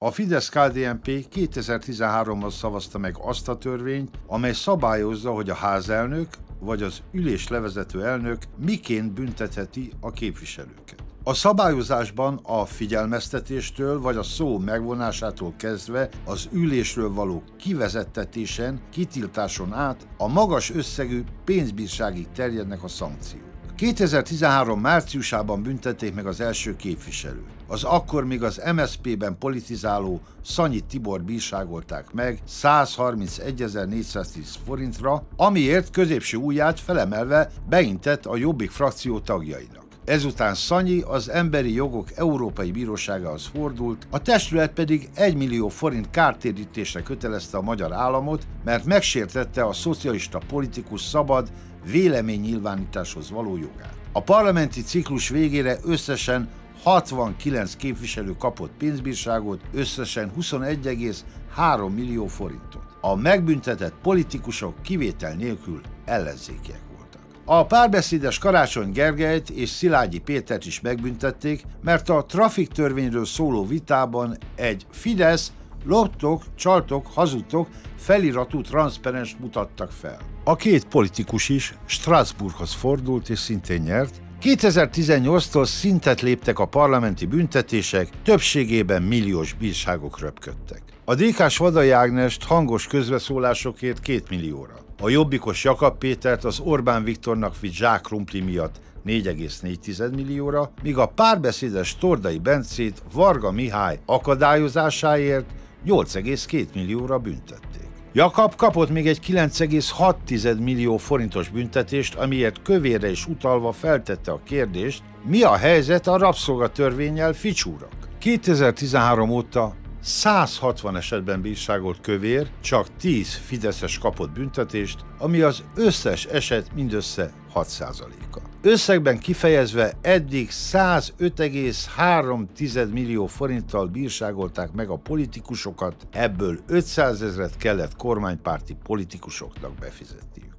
A Fidesz-KDNP 2013-ban szavazta meg azt a törvényt, amely szabályozza, hogy a házelnök vagy az ülés levezető elnök miként büntetheti a képviselőket. A szabályozásban a figyelmeztetéstől vagy a szó megvonásától kezdve az ülésről való kivezettetésen, kitiltáson át a magas összegű pénzbírságig terjednek a szankciók. 2013 márciusában büntették meg az első képviselőt. Az akkor még az MSZP-ben politizáló Szanyi Tibor bírságolták meg 131.410 forintra, amiért középső ujját felemelve beintett a Jobbik frakció tagjainak. Ezután Szanyi az Emberi Jogok Európai Bíróságához fordult, a testület pedig 1 millió forint kártérítésre kötelezte a magyar államot, mert megsértette a szocialista politikus szabad véleménynyilvánításhoz való jogát. A parlamenti ciklus végére összesen 69 képviselő kapott pénzbírságot, összesen 21,3 millió forintot. A megbüntetett politikusok kivétel nélkül ellenzékiek. A párbeszédes Karácsony Gergelyt és Szilágyi Pétert is megbüntették, mert a trafik törvényről szóló vitában egy Fidesz loptok, csaltok, hazudtok feliratú transzperens mutattak fel. A két politikus is Strasbourghoz fordult és szintén nyert, 2018-tól szintet léptek a parlamenti büntetések, többségében milliós bírságok röpködtek. A DK-s Vadai Ágnest hangos közbeszólásokért 2 millióra. A jobbikos Jakab Pétert az Orbán Viktornak vitt zsák krumpli miatt 4,4 millióra, míg a párbeszédes Tordai Bencét Varga Mihály akadályozásáért 8,2 millióra büntették. Jakab kapott még egy 9,6 millió forintos büntetést, amiért kövére is utalva feltette a kérdést, mi a helyzet a rabszolgatörvényel ficsúrak. 2013 óta 160 esetben bírságolt kövér, csak 10 Fideszes kapott büntetést, ami az összes eset mindössze 6%-a. Összegben kifejezve eddig 105,3 millió forinttal bírságolták meg a politikusokat, ebből 500 ezret kellett kormánypárti politikusoknak befizetniük.